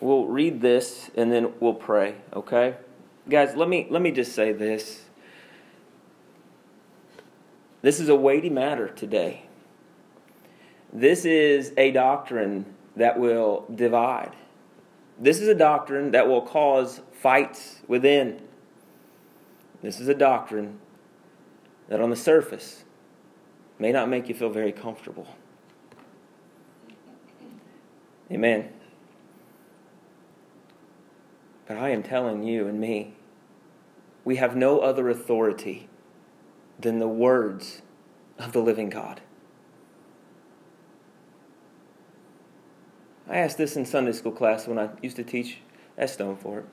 We'll read this and then we'll pray, okay? Guys, let me let me just say this. This is a weighty matter today. This is a doctrine that will divide. This is a doctrine that will cause fights within. This is a doctrine that on the surface may not make you feel very comfortable. Amen. But I am telling you and me, we have no other authority than the words of the living God. I asked this in Sunday school class when I used to teach at Stonefort.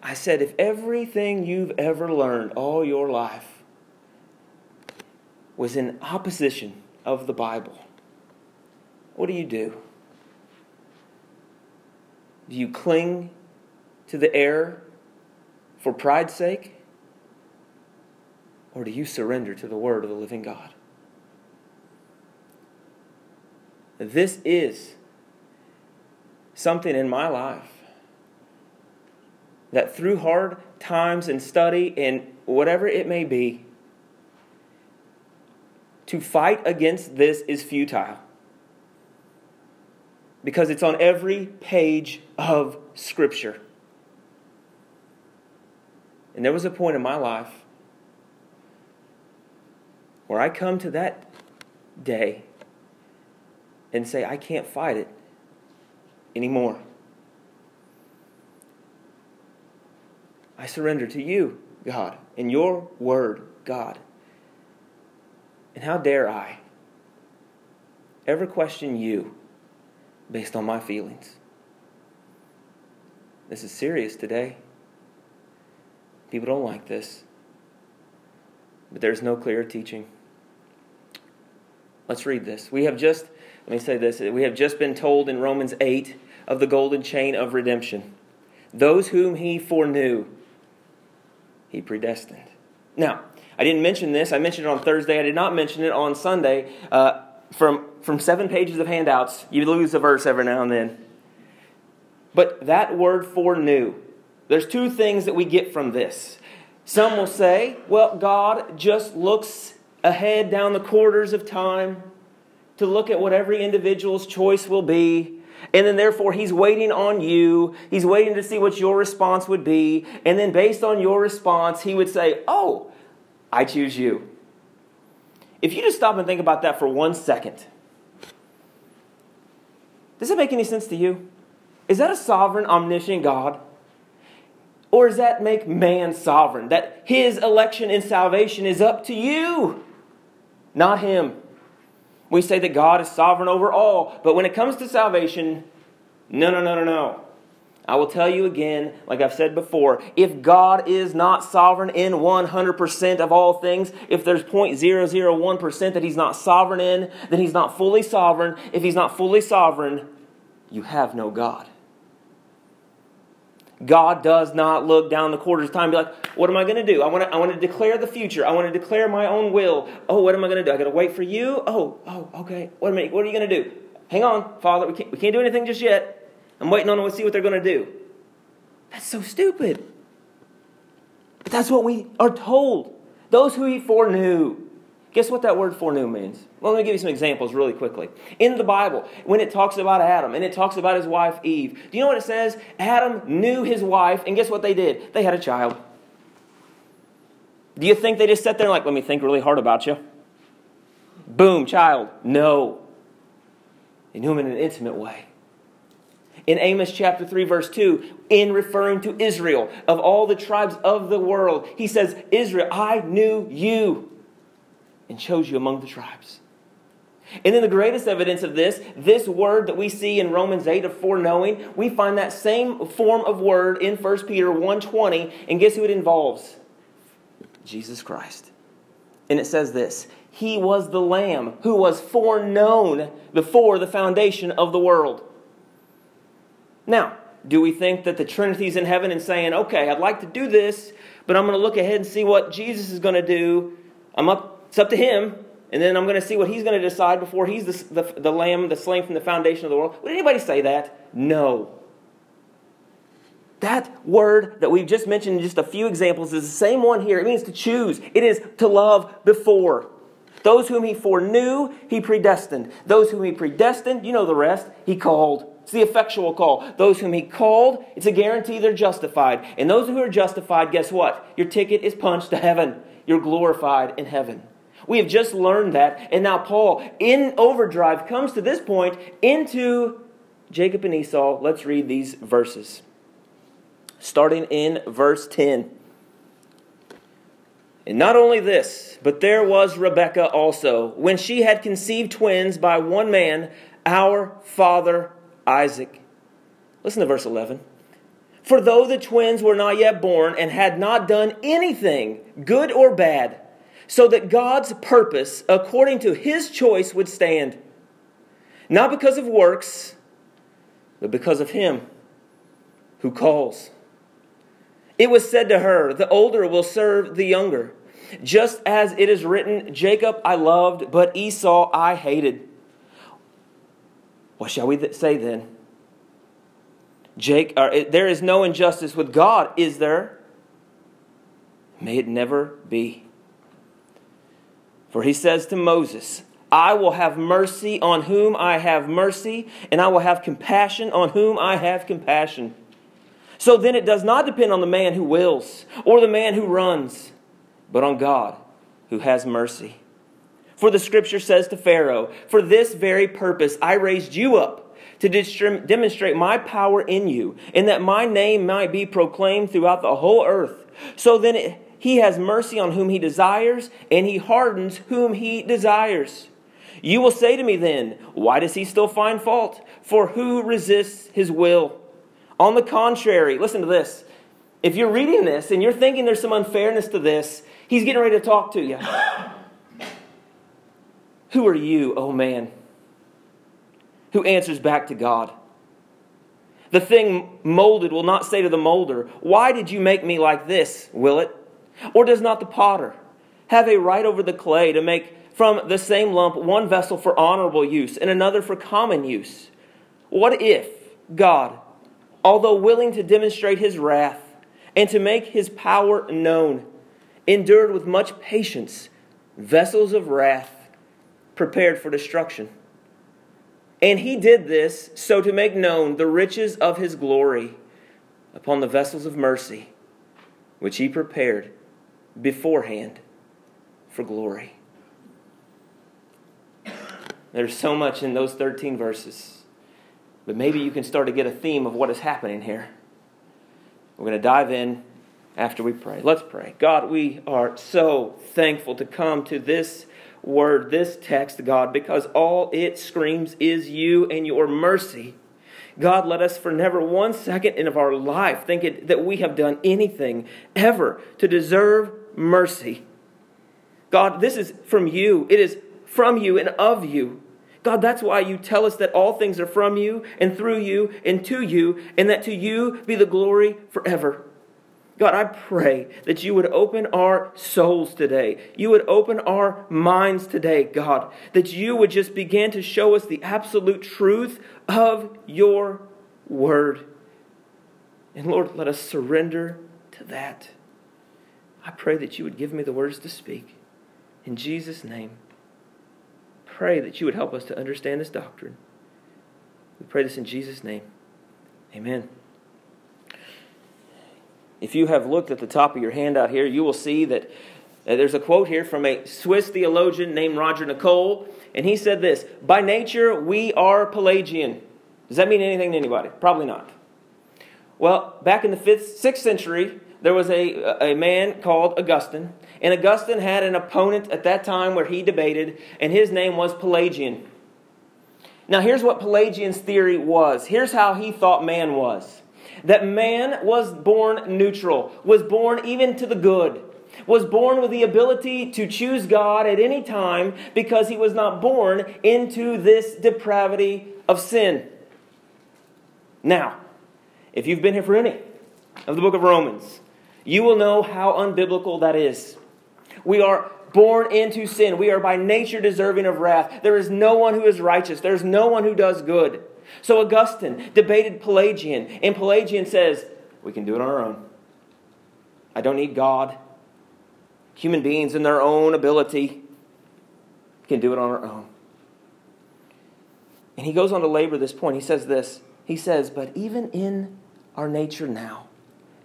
I said, if everything you've ever learned all your life was in opposition of the Bible, what do you do? Do you cling to the error for pride's sake? Or do you surrender to the word of the living God? This is something in my life that through hard times and study and whatever it may be, to fight against this is futile because it's on every page of Scripture. And there was a point in my life where I come to that day and say, I can't fight it anymore. I surrender to you, God, and your word, God. And how dare I ever question you based on my feelings? This is serious today. People don't like this. But there's no clear teaching. Let's read this. We have just, let me say this, we have just been told in Romans 8 of the golden chain of redemption. Those whom he foreknew, he predestined. Now, I didn't mention this. I mentioned it on Thursday. I did not mention it on Sunday. Uh, from, from seven pages of handouts, you lose a verse every now and then. But that word foreknew, there's two things that we get from this. Some will say, well, God just looks ahead down the quarters of time to look at what every individual's choice will be. And then, therefore, he's waiting on you. He's waiting to see what your response would be. And then, based on your response, he would say, Oh, I choose you. If you just stop and think about that for one second, does it make any sense to you? Is that a sovereign, omniscient God? Or does that make man sovereign? That his election and salvation is up to you, not him. We say that God is sovereign over all, but when it comes to salvation, no, no, no, no, no. I will tell you again, like I've said before, if God is not sovereign in 100% of all things, if there's 0.001% that He's not sovereign in, then He's not fully sovereign. If He's not fully sovereign, you have no God. God does not look down the quarters of time be like, what am I going to do? I want to, I want to declare the future. I want to declare my own will. Oh, what am I going to do? I got to wait for you? Oh, oh, okay. What, am what are you going to do? Hang on, Father. We can't, we can't do anything just yet. I'm waiting on them to see what they're going to do. That's so stupid. But that's what we are told. Those who he foreknew. Guess what that word foreknew means? Well, let me give you some examples really quickly. In the Bible, when it talks about Adam and it talks about his wife Eve, do you know what it says? Adam knew his wife, and guess what they did? They had a child. Do you think they just sat there like, let me think really hard about you? Boom, child. No. They knew him in an intimate way. In Amos chapter 3, verse 2, in referring to Israel, of all the tribes of the world, he says, Israel, I knew you and chose you among the tribes. And then the greatest evidence of this, this word that we see in Romans 8 of foreknowing, we find that same form of word in 1 Peter 1.20, and guess who it involves? Jesus Christ. And it says this, He was the Lamb who was foreknown before the foundation of the world. Now, do we think that the Trinity's in heaven and saying, okay, I'd like to do this, but I'm going to look ahead and see what Jesus is going to do? I'm up, it's up to him, and then I'm going to see what he's going to decide before he's the, the, the lamb, the slain from the foundation of the world. Would anybody say that? No. That word that we've just mentioned in just a few examples is the same one here. It means to choose, it is to love before. Those whom he foreknew, he predestined. Those whom he predestined, you know the rest, he called. It's the effectual call. Those whom he called, it's a guarantee they're justified. And those who are justified, guess what? Your ticket is punched to heaven. You're glorified in heaven. We have just learned that. And now Paul, in overdrive, comes to this point into Jacob and Esau. Let's read these verses. Starting in verse 10. And not only this, but there was Rebekah also, when she had conceived twins by one man, our father Isaac. Listen to verse 11. For though the twins were not yet born and had not done anything, good or bad, so that God's purpose, according to his choice, would stand, not because of works, but because of him who calls. It was said to her, The older will serve the younger. Just as it is written, Jacob I loved, but Esau I hated. What shall we say then? Jake, uh, there is no injustice with God, is there? May it never be. For he says to Moses, I will have mercy on whom I have mercy, and I will have compassion on whom I have compassion. So then it does not depend on the man who wills or the man who runs, but on God who has mercy. For the scripture says to Pharaoh, For this very purpose I raised you up to demonstrate my power in you, and that my name might be proclaimed throughout the whole earth. So then it, he has mercy on whom he desires, and he hardens whom he desires. You will say to me then, Why does he still find fault? For who resists his will? On the contrary, listen to this. If you're reading this and you're thinking there's some unfairness to this, he's getting ready to talk to you. Who are you, oh man, who answers back to God? The thing molded will not say to the molder, Why did you make me like this, will it? Or does not the potter have a right over the clay to make from the same lump one vessel for honorable use and another for common use? What if God, although willing to demonstrate his wrath and to make his power known, endured with much patience vessels of wrath prepared for destruction. And he did this so to make known the riches of his glory upon the vessels of mercy, which he prepared beforehand for glory. There's so much in those 13 verses. But maybe you can start to get a theme of what is happening here. We're going to dive in after we pray. Let's pray. God, we are so thankful to come to this word, this text, God, because all it screams is you and your mercy. God, let us for never one second in of our life think it, that we have done anything ever to deserve mercy. God, this is from you. It is from you and of you. God, that's why you tell us that all things are from you and through you and to you, and that to you be the glory forever. God, I pray that you would open our souls today. You would open our minds today, God. That you would just begin to show us the absolute truth of your word. And Lord, let us surrender to that. I pray that you would give me the words to speak. In Jesus' name pray that you would help us to understand this doctrine. We pray this in Jesus' name. Amen. If you have looked at the top of your handout here, you will see that uh, there's a quote here from a Swiss theologian named Roger Nicole, and he said this By nature, we are Pelagian. Does that mean anything to anybody? Probably not. Well, back in the 5th, 6th century, there was a, a man called Augustine, and Augustine had an opponent at that time where he debated, and his name was Pelagian. Now, here's what Pelagian's theory was. Here's how he thought man was that man was born neutral, was born even to the good, was born with the ability to choose God at any time because he was not born into this depravity of sin. Now, if you've been here for any of the book of Romans, you will know how unbiblical that is. We are born into sin. We are by nature deserving of wrath. There is no one who is righteous, there is no one who does good. So Augustine debated Pelagian, and Pelagian says, We can do it on our own. I don't need God. Human beings, in their own ability, can do it on our own. And he goes on to labor this point. He says this He says, But even in our nature now,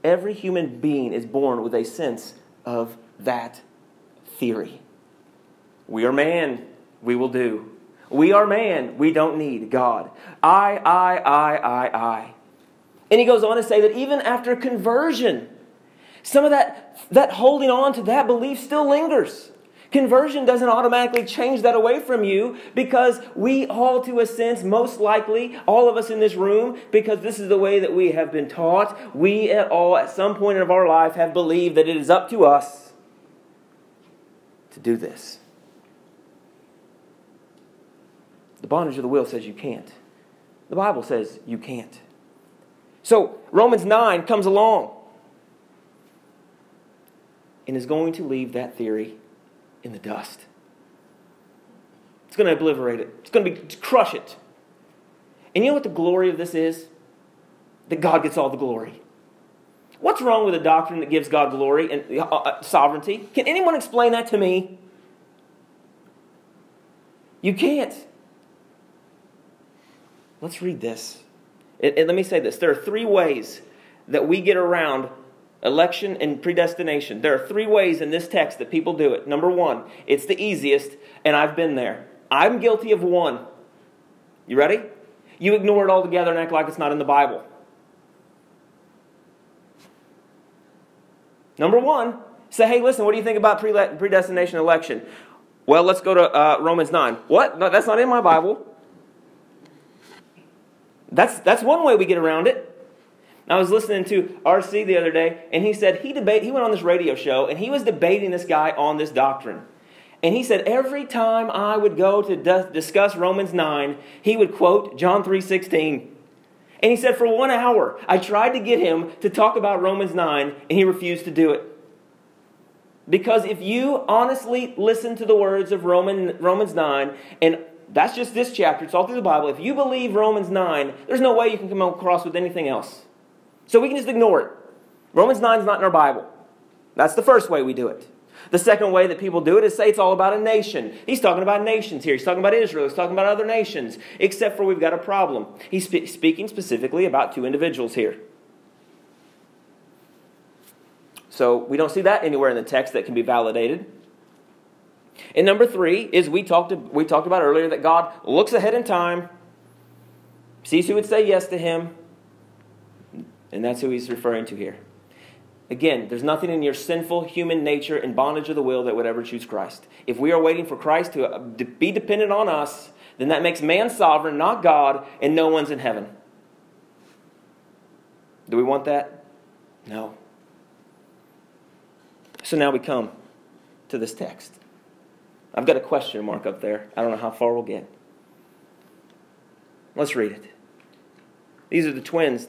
every human being is born with a sense of that theory. We are man, we will do. We are man, we don't need God. I, I, I, I, I. And he goes on to say that even after conversion, some of that, that holding on to that belief still lingers. Conversion doesn't automatically change that away from you because we all, to a sense, most likely, all of us in this room, because this is the way that we have been taught, we at all, at some point of our life, have believed that it is up to us to do this. The bondage of the will says you can't. The Bible says you can't. So, Romans 9 comes along and is going to leave that theory in the dust. It's going to obliterate it, it's going to be, crush it. And you know what the glory of this is? That God gets all the glory. What's wrong with a doctrine that gives God glory and uh, uh, sovereignty? Can anyone explain that to me? You can't. Let's read this. Let me say this there are three ways that we get around election and predestination. There are three ways in this text that people do it. Number one, it's the easiest, and I've been there. I'm guilty of one. You ready? You ignore it altogether and act like it's not in the Bible. Number one, say, hey, listen, what do you think about predestination election? Well, let's go to uh, Romans 9. What? No, that's not in my Bible. That's, that's one way we get around it. I was listening to RC the other day, and he said he debate. He went on this radio show, and he was debating this guy on this doctrine. And he said every time I would go to discuss Romans 9, he would quote John 3:16. And he said for 1 hour, I tried to get him to talk about Romans 9, and he refused to do it. Because if you honestly listen to the words of Roman, Romans 9, and that's just this chapter, it's all through the Bible. If you believe Romans 9, there's no way you can come across with anything else. So we can just ignore it. Romans 9 is not in our Bible. That's the first way we do it. The second way that people do it is say it's all about a nation. He's talking about nations here. He's talking about Israel. He's talking about other nations. Except for we've got a problem. He's spe- speaking specifically about two individuals here. So we don't see that anywhere in the text that can be validated. And number three is we talked, we talked about earlier that God looks ahead in time, sees who would say yes to him, and that's who he's referring to here. Again, there's nothing in your sinful human nature and bondage of the will that would ever choose Christ. If we are waiting for Christ to uh, be dependent on us, then that makes man sovereign, not God, and no one's in heaven. Do we want that? No. So now we come to this text. I've got a question mark up there. I don't know how far we'll get. Let's read it. These are the twins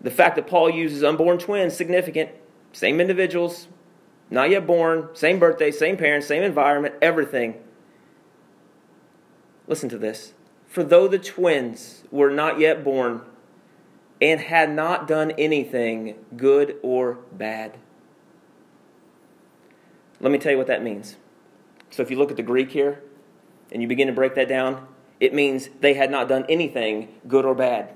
the fact that Paul uses unborn twins, significant. Same individuals, not yet born, same birthday, same parents, same environment, everything. Listen to this. For though the twins were not yet born and had not done anything good or bad. Let me tell you what that means. So if you look at the Greek here and you begin to break that down, it means they had not done anything good or bad.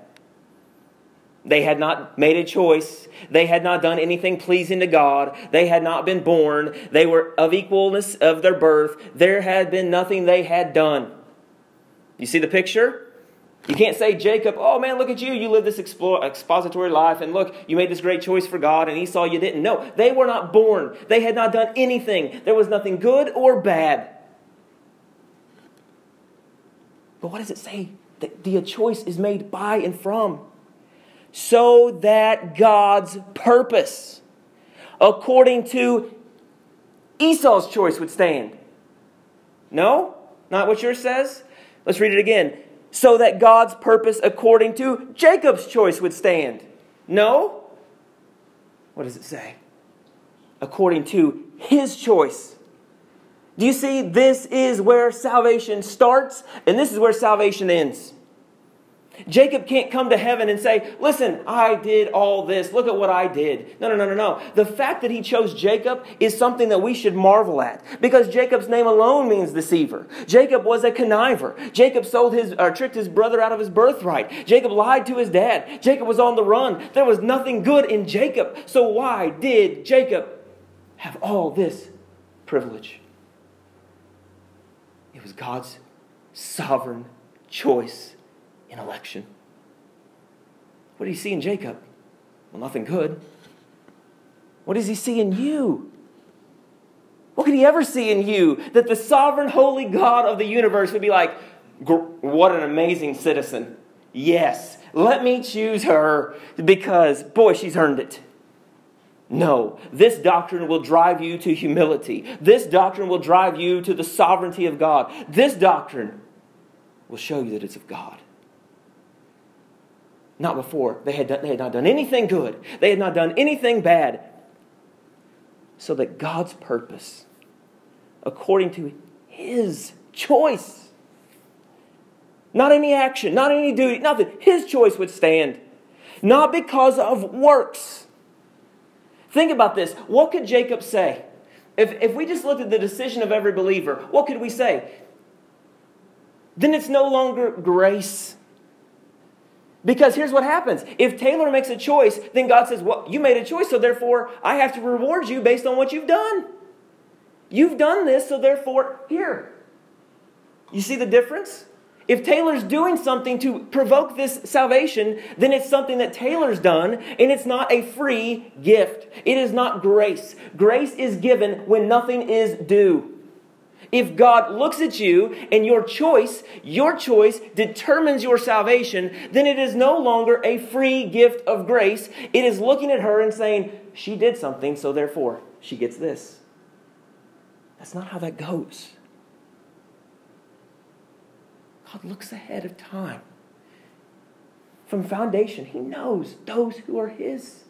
They had not made a choice. They had not done anything pleasing to God. They had not been born. They were of equalness of their birth. There had been nothing they had done. You see the picture? You can't say, Jacob, oh man, look at you. You lived this expository life, and look, you made this great choice for God, and Esau, you didn't. No, they were not born. They had not done anything. There was nothing good or bad. But what does it say? That the choice is made by and from so that God's purpose, according to Esau's choice, would stand. No? Not what yours says? Let's read it again. So that God's purpose, according to Jacob's choice, would stand. No? What does it say? According to his choice. Do you see? This is where salvation starts, and this is where salvation ends. Jacob can't come to heaven and say, Listen, I did all this. Look at what I did. No, no, no, no, no. The fact that he chose Jacob is something that we should marvel at because Jacob's name alone means deceiver. Jacob was a conniver. Jacob sold his, or tricked his brother out of his birthright. Jacob lied to his dad. Jacob was on the run. There was nothing good in Jacob. So why did Jacob have all this privilege? It was God's sovereign choice in election. What did he see in Jacob? Well, nothing good. What does he see in you? What could he ever see in you that the sovereign, holy God of the universe would be like, what an amazing citizen? Yes, let me choose her because, boy, she's earned it. No, this doctrine will drive you to humility. This doctrine will drive you to the sovereignty of God. This doctrine will show you that it's of God. Not before. They had, done, they had not done anything good, they had not done anything bad. So that God's purpose, according to His choice, not any action, not any duty, nothing, His choice would stand. Not because of works. Think about this. What could Jacob say? If, if we just looked at the decision of every believer, what could we say? Then it's no longer grace. Because here's what happens. If Taylor makes a choice, then God says, Well, you made a choice, so therefore I have to reward you based on what you've done. You've done this, so therefore, here. You see the difference? If Taylor's doing something to provoke this salvation, then it's something that Taylor's done, and it's not a free gift. It is not grace. Grace is given when nothing is due. If God looks at you and your choice, your choice determines your salvation, then it is no longer a free gift of grace. It is looking at her and saying, She did something, so therefore she gets this. That's not how that goes. God looks ahead of time. From foundation, He knows those who are His.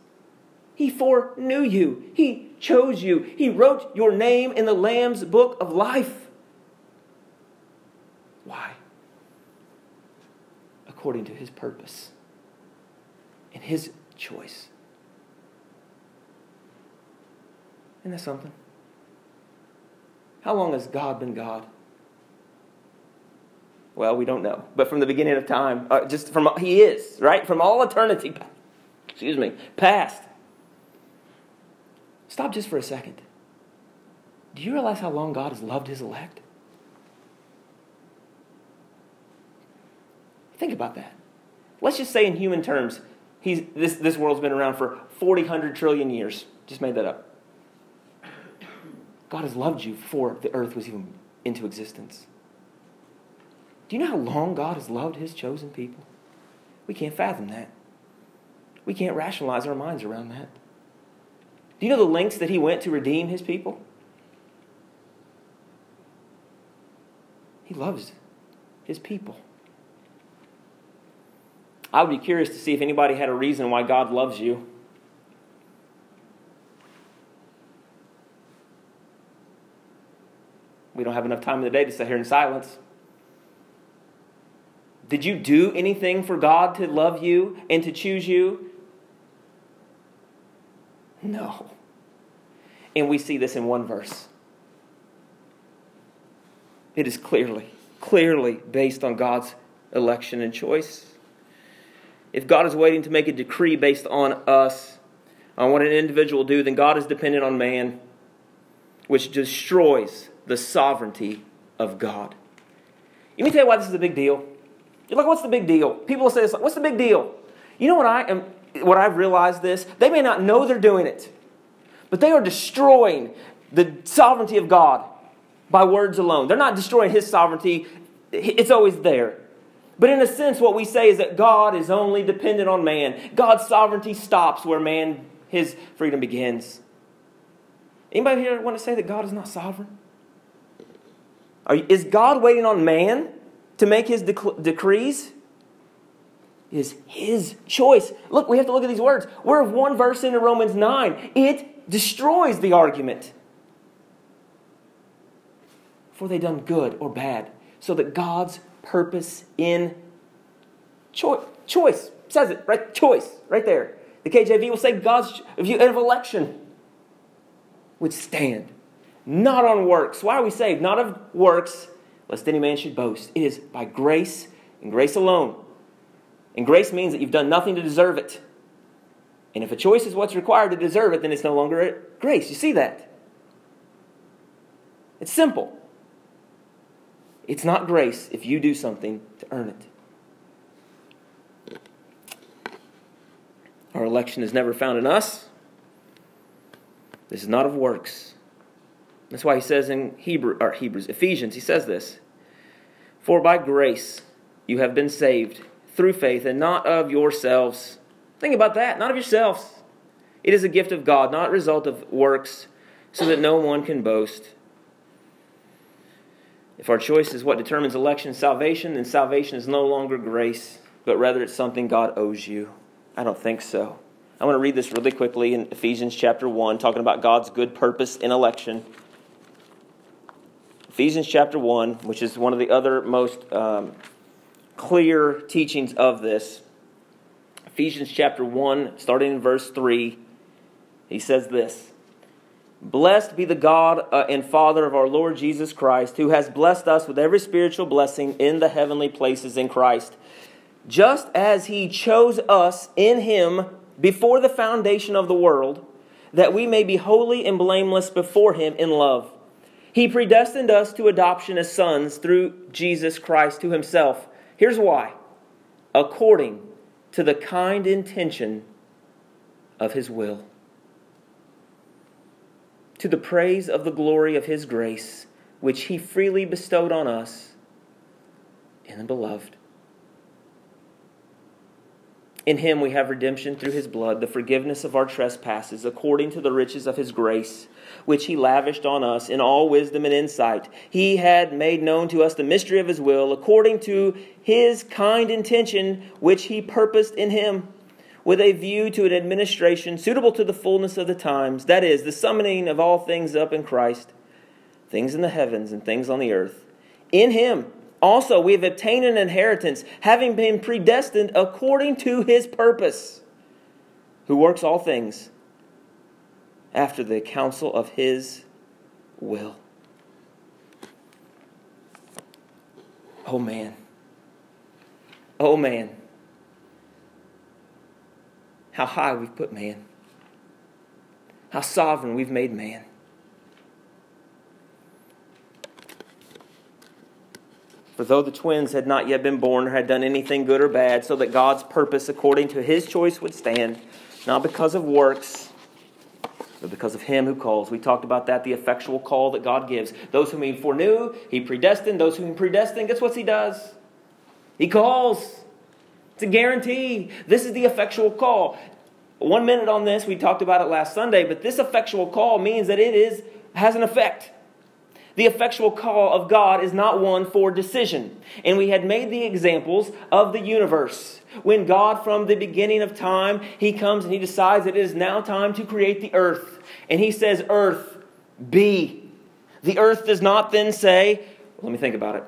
He foreknew you. He chose you. He wrote your name in the Lamb's book of life. Why? According to his purpose and his choice. Isn't that something? How long has God been God? Well, we don't know. But from the beginning of time, uh, just from He is, right? From all eternity, excuse me, past. Stop just for a second. Do you realize how long God has loved his elect? Think about that. Let's just say in human terms, he's, this, this world's been around for 40, 100 trillion years. Just made that up. God has loved you before the earth was even into existence. Do you know how long God has loved his chosen people? We can't fathom that. We can't rationalize our minds around that. Do you know the lengths that he went to redeem his people? He loves his people. I would be curious to see if anybody had a reason why God loves you. We don't have enough time in the day to sit here in silence. Did you do anything for God to love you and to choose you? No. And we see this in one verse. It is clearly, clearly based on God's election and choice. If God is waiting to make a decree based on us, on what an individual do, then God is dependent on man, which destroys the sovereignty of God. Let me tell you why this is a big deal. You're like, what's the big deal? People say this, what's the big deal? You know what I am what I've realized this? They may not know they're doing it, but they are destroying the sovereignty of God by words alone. They're not destroying His sovereignty, it's always there. But in a sense, what we say is that God is only dependent on man. God's sovereignty stops where man, his freedom begins. Anybody here want to say that God is not sovereign? You, is God waiting on man to make his dec- decrees? Is his choice. Look, we have to look at these words. We're of one verse into Romans 9. It destroys the argument. For they done good or bad, so that God's purpose in choice, choice says it right, choice right there. The KJV will say God's view of election would stand, not on works. Why are we saved? Not of works, lest any man should boast. It is by grace and grace alone. And grace means that you've done nothing to deserve it. And if a choice is what's required to deserve it, then it's no longer grace. You see that? It's simple. It's not grace if you do something to earn it. Our election is never found in us. This is not of works. That's why he says in Hebrew or Hebrews, Ephesians, he says this. For by grace you have been saved through faith, and not of yourselves. Think about that, not of yourselves. It is a gift of God, not a result of works, so that no one can boast. If our choice is what determines election salvation, then salvation is no longer grace, but rather it's something God owes you. I don't think so. I want to read this really quickly in Ephesians chapter 1, talking about God's good purpose in election. Ephesians chapter 1, which is one of the other most um, clear teachings of this. Ephesians chapter 1, starting in verse 3, he says this Blessed be the God uh, and Father of our Lord Jesus Christ, who has blessed us with every spiritual blessing in the heavenly places in Christ just as he chose us in him before the foundation of the world, that we may be holy and blameless before him in love. He predestined us to adoption as sons through Jesus Christ to himself. Here's why according to the kind intention of his will, to the praise of the glory of his grace, which he freely bestowed on us in the beloved. In him we have redemption through his blood, the forgiveness of our trespasses, according to the riches of his grace, which he lavished on us in all wisdom and insight. He had made known to us the mystery of his will, according to his kind intention, which he purposed in him, with a view to an administration suitable to the fullness of the times, that is, the summoning of all things up in Christ, things in the heavens and things on the earth. In him, also, we have obtained an inheritance, having been predestined according to his purpose, who works all things after the counsel of his will. Oh man. Oh man. How high we've put man. How sovereign we've made man. For though the twins had not yet been born or had done anything good or bad, so that God's purpose according to his choice would stand, not because of works, but because of him who calls. We talked about that, the effectual call that God gives. Those whom he foreknew, he predestined. Those whom he predestined, guess what he does? He calls. It's a guarantee. This is the effectual call. One minute on this, we talked about it last Sunday, but this effectual call means that it is has an effect. The effectual call of God is not one for decision. And we had made the examples of the universe. When God, from the beginning of time, He comes and He decides that it is now time to create the earth. And He says, Earth, be. The earth does not then say, let me think about it.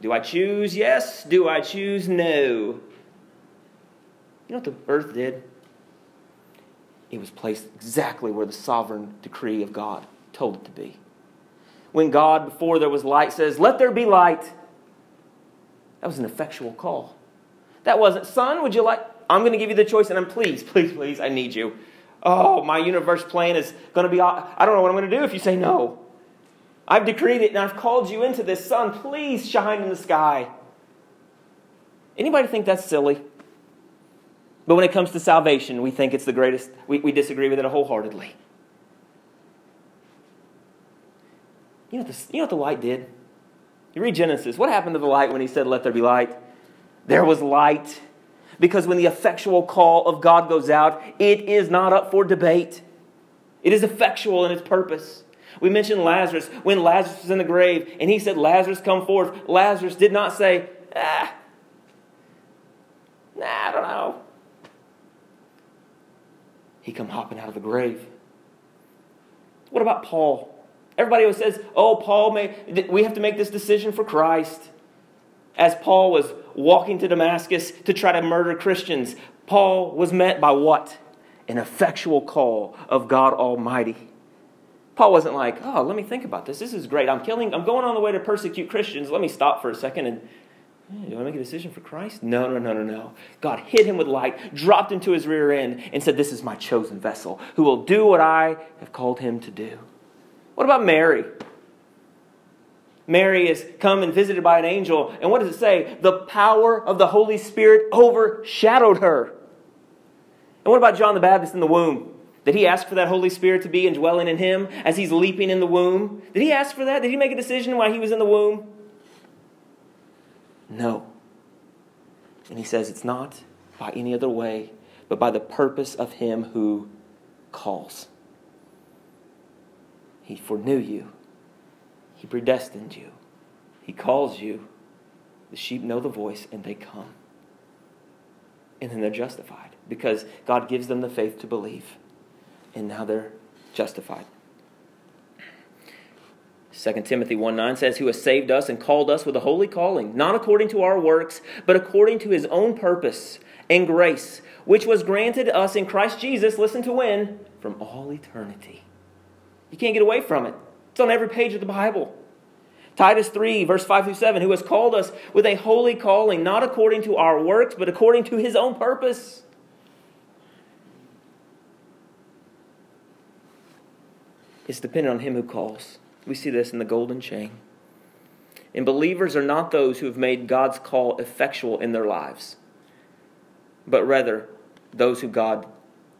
Do I choose yes? Do I choose no? You know what the earth did? It was placed exactly where the sovereign decree of God told it to be when God, before there was light, says, Let there be light. That was an effectual call. That wasn't, Son, would you like, I'm going to give you the choice, and I'm please, please, please, I need you. Oh, my universe plan is going to be, I don't know what I'm going to do if you say no. I've decreed it and I've called you into this. Sun, please shine in the sky. Anybody think that's silly? But when it comes to salvation, we think it's the greatest, we, we disagree with it wholeheartedly. You know, what the, you know what the light did? You read Genesis. What happened to the light when he said, Let there be light? There was light. Because when the effectual call of God goes out, it is not up for debate. It is effectual in its purpose. We mentioned Lazarus. When Lazarus was in the grave and he said, Lazarus, come forth, Lazarus did not say, Ah, nah, I don't know. He come hopping out of the grave. What about Paul? Everybody always says, oh, Paul, may, we have to make this decision for Christ. As Paul was walking to Damascus to try to murder Christians, Paul was met by what? An effectual call of God Almighty. Paul wasn't like, oh, let me think about this. This is great. I'm killing, I'm going on the way to persecute Christians. Let me stop for a second and do I make a decision for Christ? No, no, no, no, no. God hit him with light, dropped into his rear end, and said, This is my chosen vessel who will do what I have called him to do. What about Mary? Mary is come and visited by an angel, and what does it say? The power of the Holy Spirit overshadowed her. And what about John the Baptist in the womb? Did he ask for that Holy Spirit to be indwelling in him as he's leaping in the womb? Did he ask for that? Did he make a decision while he was in the womb? No. And he says it's not by any other way, but by the purpose of him who calls. He foreknew you, he predestined you, he calls you. The sheep know the voice and they come. And then they're justified because God gives them the faith to believe. And now they're justified. 2 Timothy 1 9 says, Who has saved us and called us with a holy calling, not according to our works, but according to his own purpose and grace, which was granted us in Christ Jesus, listen to when? From all eternity. You can't get away from it. It's on every page of the Bible. Titus 3, verse 5 through 7, who has called us with a holy calling, not according to our works, but according to his own purpose. It's dependent on him who calls. We see this in the golden chain. And believers are not those who have made God's call effectual in their lives, but rather those who God,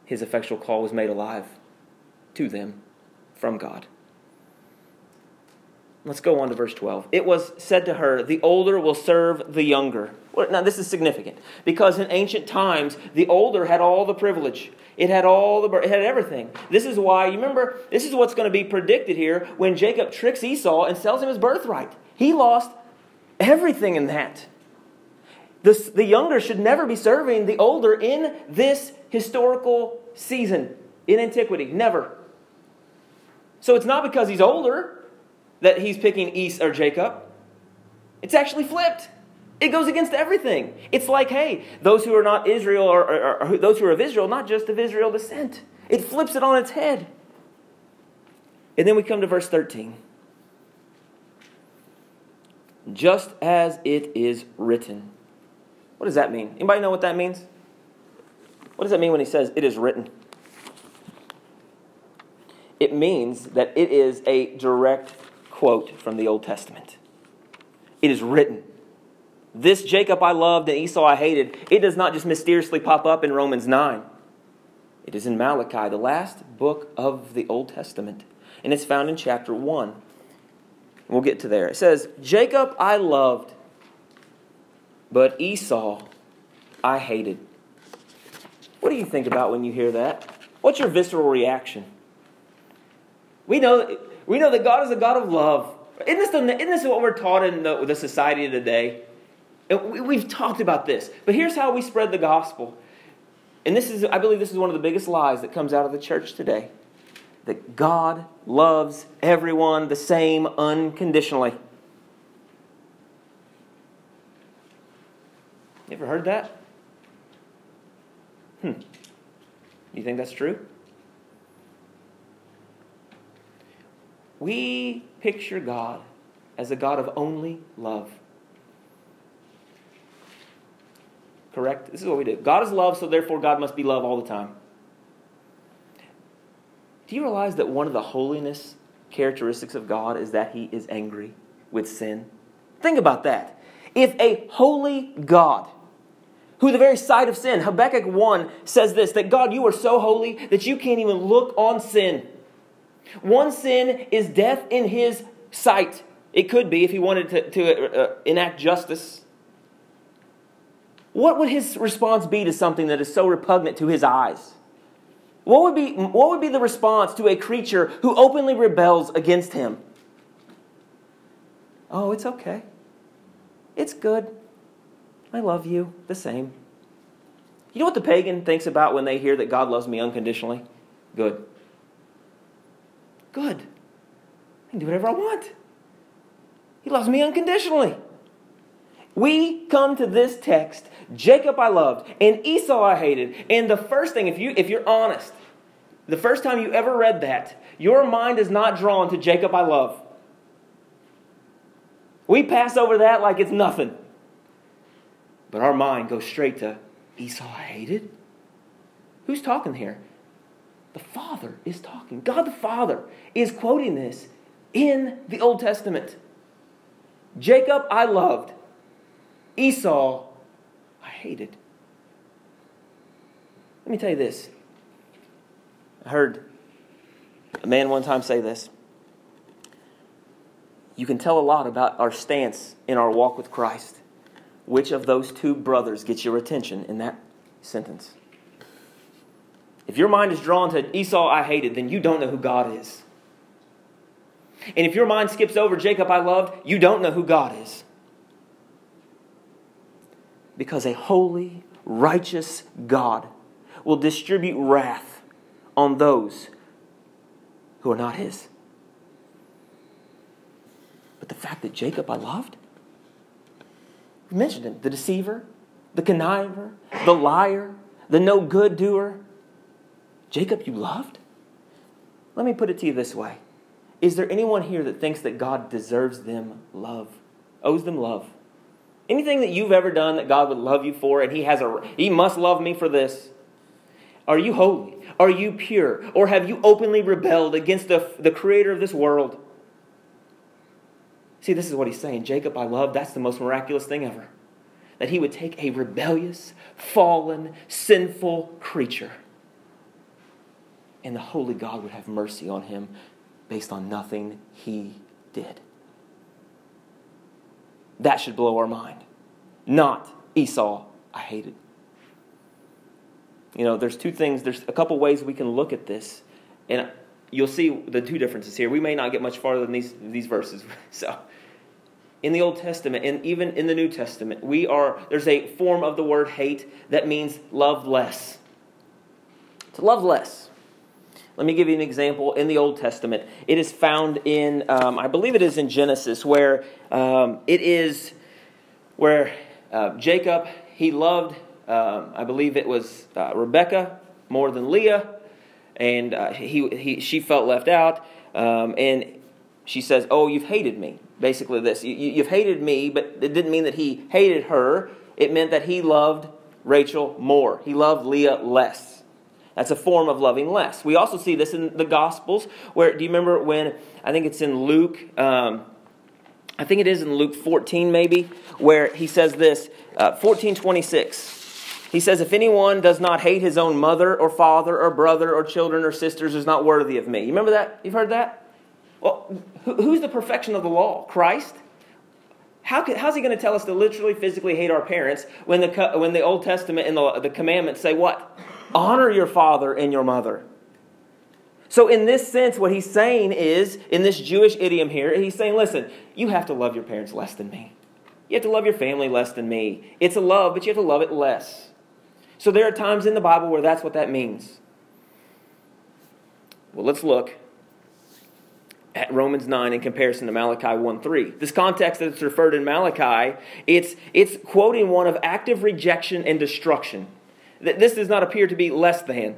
his effectual call, was made alive to them from God. Let's go on to verse 12. It was said to her, The older will serve the younger. Now, this is significant because in ancient times, the older had all the privilege. It had all the, it had everything. This is why, you remember, this is what's going to be predicted here when Jacob tricks Esau and sells him his birthright. He lost everything in that. The, the younger should never be serving the older in this historical season in antiquity. Never. So it's not because he's older that he's picking Esau Jacob. It's actually flipped. It goes against everything. It's like, hey, those who are not Israel or, or, or, those who are of Israel, not just of Israel descent. It flips it on its head. And then we come to verse 13. Just as it is written. What does that mean? Anybody know what that means? What does that mean when he says it is written? It means that it is a direct quote from the Old Testament. It is written. This Jacob I loved and Esau I hated, it does not just mysteriously pop up in Romans 9. It is in Malachi, the last book of the Old Testament, and it's found in chapter 1. We'll get to there. It says, Jacob I loved, but Esau I hated. What do you think about when you hear that? What's your visceral reaction? We know, we know that God is a God of love. Isn't this, the, isn't this what we're taught in the, the society today? And we've talked about this, but here's how we spread the gospel. And this is, I believe, this is one of the biggest lies that comes out of the church today that God loves everyone the same unconditionally. You ever heard that? Hmm. You think that's true? We picture God as a God of only love. Correct? This is what we do. God is love, so therefore God must be love all the time. Do you realize that one of the holiness characteristics of God is that he is angry with sin? Think about that. If a holy God, who the very sight of sin, Habakkuk 1 says this that God, you are so holy that you can't even look on sin. One sin is death in his sight. It could be if he wanted to, to uh, enact justice. What would his response be to something that is so repugnant to his eyes? What would be, what would be the response to a creature who openly rebels against him? Oh, it's okay. It's good. I love you the same. You know what the pagan thinks about when they hear that God loves me unconditionally? Good. Good. I can do whatever I want. He loves me unconditionally. We come to this text, Jacob I loved and Esau I hated. And the first thing, if you if you're honest, the first time you ever read that, your mind is not drawn to Jacob I love. We pass over that like it's nothing. But our mind goes straight to Esau I hated. Who's talking here? The Father is talking. God the Father is quoting this in the Old Testament. Jacob I loved, Esau I hated. Let me tell you this. I heard a man one time say this. You can tell a lot about our stance in our walk with Christ. Which of those two brothers gets your attention in that sentence? If your mind is drawn to Esau, I hated, then you don't know who God is. And if your mind skips over Jacob, I loved, you don't know who God is. Because a holy, righteous God will distribute wrath on those who are not his. But the fact that Jacob I loved, we mentioned him the deceiver, the conniver, the liar, the no good doer. Jacob, you loved? Let me put it to you this way Is there anyone here that thinks that God deserves them love, owes them love? Anything that you've ever done that God would love you for and he has a he must love me for this? Are you holy? Are you pure? Or have you openly rebelled against the, the creator of this world? See, this is what he's saying. Jacob, I love, that's the most miraculous thing ever. That he would take a rebellious, fallen, sinful creature, and the holy God would have mercy on him based on nothing he did. That should blow our mind. Not Esau, I hated. You know, there's two things, there's a couple ways we can look at this. And you'll see the two differences here. We may not get much farther than these, these verses. So, in the Old Testament and even in the New Testament, we are there's a form of the word hate that means love less. To love less. Let me give you an example in the Old Testament. It is found in, um, I believe it is in Genesis, where um, it is where uh, Jacob he loved, um, I believe it was uh, Rebecca more than Leah, and uh, he, he she felt left out, um, and she says, "Oh, you've hated me." Basically, this you, you've hated me, but it didn't mean that he hated her. It meant that he loved Rachel more. He loved Leah less. That's a form of loving less. We also see this in the Gospels, where do you remember when I think it's in Luke? Um, I think it is in Luke 14, maybe, where he says this uh, 14 26. He says, If anyone does not hate his own mother or father or brother or children or sisters is not worthy of me. You remember that? You've heard that? Well, who's the perfection of the law? Christ? How how's he going to tell us to literally physically hate our parents when the, when the Old Testament and the, the commandments say what? Honor your father and your mother. So, in this sense, what he's saying is, in this Jewish idiom here, he's saying, listen, you have to love your parents less than me. You have to love your family less than me. It's a love, but you have to love it less. So, there are times in the Bible where that's what that means. Well, let's look at Romans 9 in comparison to Malachi 1 3. This context that's referred in Malachi, it's, it's quoting one of active rejection and destruction. This does not appear to be less than.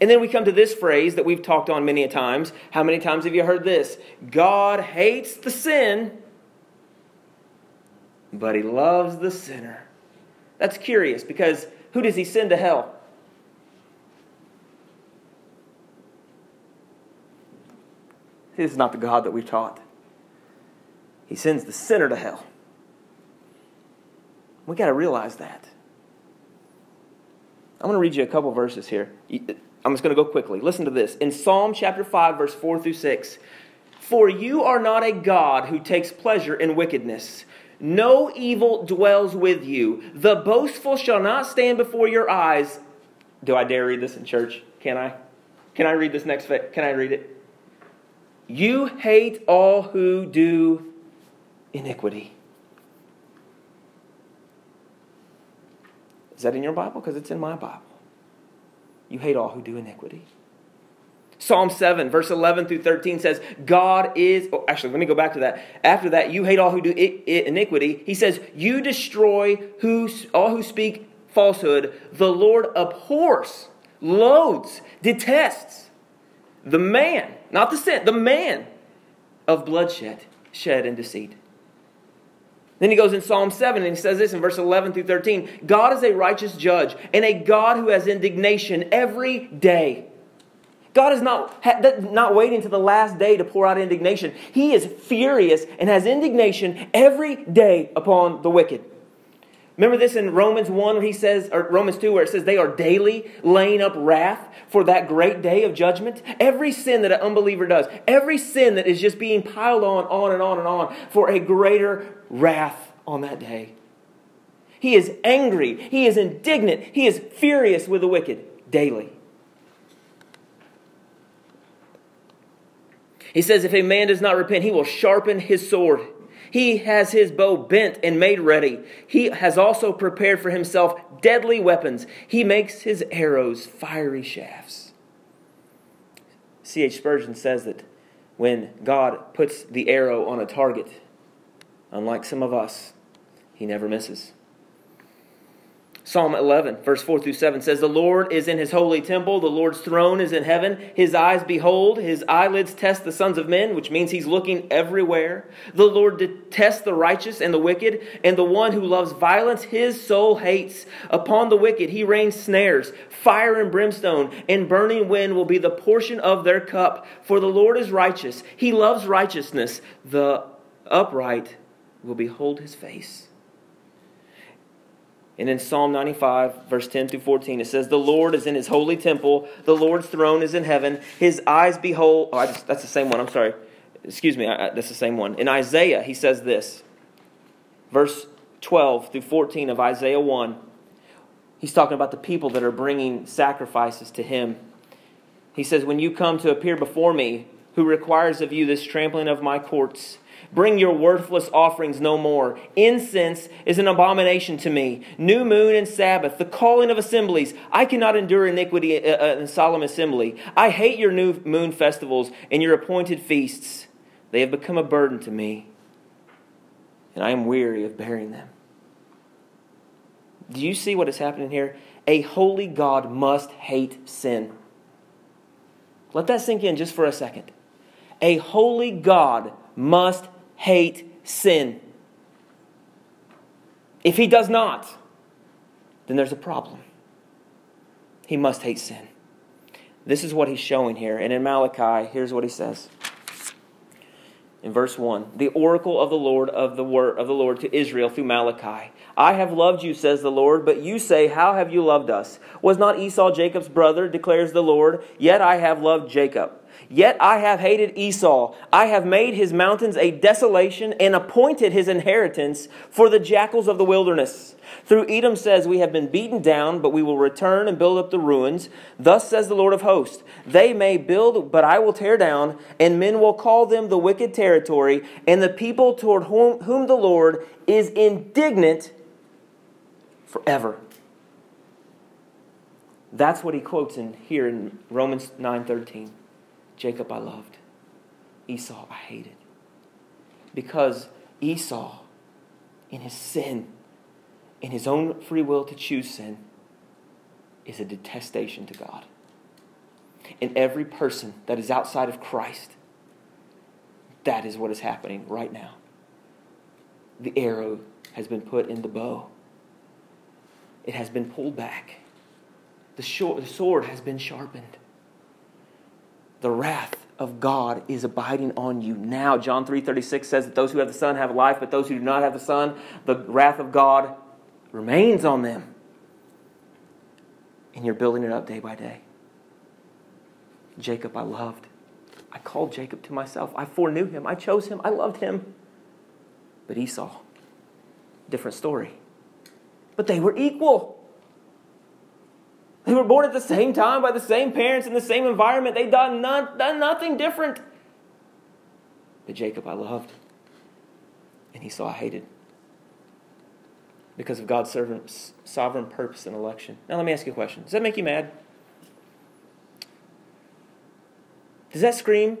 And then we come to this phrase that we've talked on many a times. How many times have you heard this? God hates the sin, but he loves the sinner. That's curious because who does he send to hell? This is not the God that we taught. He sends the sinner to hell. We got to realize that. I'm going to read you a couple verses here. I'm just going to go quickly. Listen to this. In Psalm chapter 5, verse 4 through 6 For you are not a God who takes pleasure in wickedness. No evil dwells with you. The boastful shall not stand before your eyes. Do I dare read this in church? Can I? Can I read this next? Can I read it? You hate all who do iniquity. Is that in your Bible? Because it's in my Bible. You hate all who do iniquity. Psalm 7, verse 11 through 13 says, God is, oh, actually, let me go back to that. After that, you hate all who do iniquity. He says, You destroy who, all who speak falsehood. The Lord abhors, loathes, detests the man, not the sin, the man of bloodshed, shed and deceit. Then he goes in Psalm 7 and he says this in verse 11 through 13 God is a righteous judge and a God who has indignation every day. God is not, not waiting to the last day to pour out indignation. He is furious and has indignation every day upon the wicked. Remember this in Romans 1 where he says, or Romans 2 where it says they are daily laying up wrath for that great day of judgment? Every sin that an unbeliever does, every sin that is just being piled on, on and on and on for a greater wrath on that day. He is angry. He is indignant. He is furious with the wicked daily. He says, If a man does not repent, he will sharpen his sword. He has his bow bent and made ready. He has also prepared for himself deadly weapons. He makes his arrows fiery shafts. C.H. Spurgeon says that when God puts the arrow on a target, unlike some of us, he never misses. Psalm 11, verse 4 through 7 says, The Lord is in his holy temple. The Lord's throne is in heaven. His eyes behold, his eyelids test the sons of men, which means he's looking everywhere. The Lord detests the righteous and the wicked, and the one who loves violence, his soul hates. Upon the wicked he rains snares. Fire and brimstone and burning wind will be the portion of their cup. For the Lord is righteous. He loves righteousness. The upright will behold his face. And in Psalm 95, verse 10 through 14, it says, The Lord is in his holy temple. The Lord's throne is in heaven. His eyes behold. Oh, just, that's the same one. I'm sorry. Excuse me. I, that's the same one. In Isaiah, he says this. Verse 12 through 14 of Isaiah 1. He's talking about the people that are bringing sacrifices to him. He says, When you come to appear before me, who requires of you this trampling of my courts? Bring your worthless offerings no more. Incense is an abomination to me. New moon and Sabbath, the calling of assemblies. I cannot endure iniquity uh, uh, in solemn assembly. I hate your new moon festivals and your appointed feasts. They have become a burden to me, and I am weary of bearing them. Do you see what is happening here? A holy God must hate sin. Let that sink in just for a second. A holy God must hate sin. If he does not, then there's a problem. He must hate sin. This is what he's showing here. And in Malachi, here's what he says. In verse 1, the oracle of the Lord of the word of the Lord to Israel through Malachi. I have loved you, says the Lord, but you say, How have you loved us? Was not Esau Jacob's brother, declares the Lord? Yet I have loved Jacob Yet I have hated Esau. I have made his mountains a desolation and appointed his inheritance for the jackals of the wilderness. Through Edom says, We have been beaten down, but we will return and build up the ruins. Thus says the Lord of hosts They may build, but I will tear down, and men will call them the wicked territory, and the people toward whom, whom the Lord is indignant forever. That's what he quotes in here in Romans 9:13. Jacob I loved, Esau I hated. Because Esau, in his sin, in his own free will to choose sin, is a detestation to God. And every person that is outside of Christ, that is what is happening right now. The arrow has been put in the bow, it has been pulled back, the, sword has been sharpened the wrath of God is abiding on you now. John 3:36 says that those who have the Son have life, but those who do not have the Son, the wrath of God remains on them. And you're building it up day by day. Jacob I loved. I called Jacob to myself. I foreknew him. I chose him. I loved him. But Esau, different story. But they were equal. They were born at the same time by the same parents in the same environment. They done, done nothing different. But Jacob I loved, and Esau I hated because of God's sovereign purpose and election. Now, let me ask you a question Does that make you mad? Does that scream?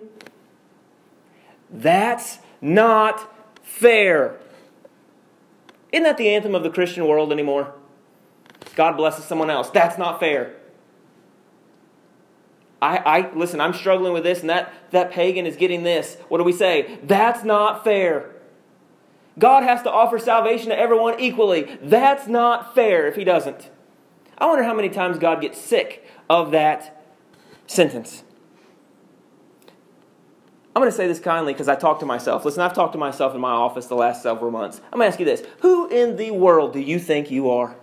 That's not fair. Isn't that the anthem of the Christian world anymore? God blesses someone else. That's not fair. I, I listen, I'm struggling with this, and that, that pagan is getting this. What do we say? That's not fair. God has to offer salvation to everyone equally. That's not fair if he doesn't. I wonder how many times God gets sick of that sentence. I'm going to say this kindly because I talk to myself. Listen, I've talked to myself in my office the last several months. I'm going to ask you this Who in the world do you think you are?